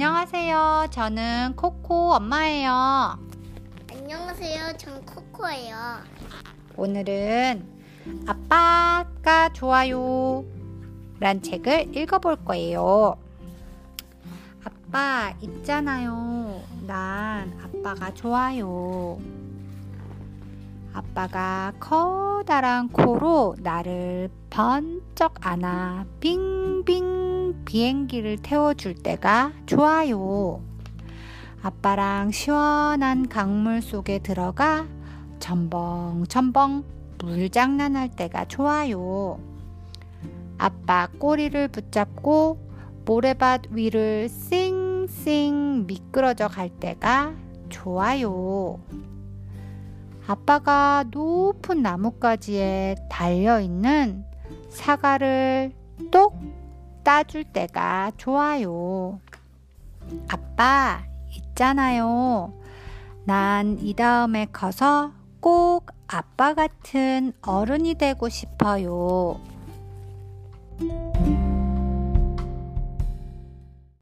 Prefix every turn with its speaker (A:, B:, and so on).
A: 안녕하세요. 저는 코코 엄마예요.
B: 안녕하세요. 전 코코예요.
A: 오늘은 아빠가 좋아요 란 책을 읽어볼 거예요. 아빠 있잖아요. 난 아빠가 좋아요. 아빠가 커다란 코로 나를 번쩍 안아 빙빙 비행기를 태워줄 때가 좋아요. 아빠랑 시원한 강물 속에 들어가 첨벙첨벙 물장난할 때가 좋아요. 아빠 꼬리를 붙잡고 모래밭 위를 쌩쌩 미끄러져 갈 때가 좋아요. 아빠가 높은 나뭇가지에 달려 있는 사과를 똑 따줄 때가 좋아요. 아빠, 있잖아요. 난 이 다음에 커서 꼭 아빠 같은 어른이 되고 싶어요.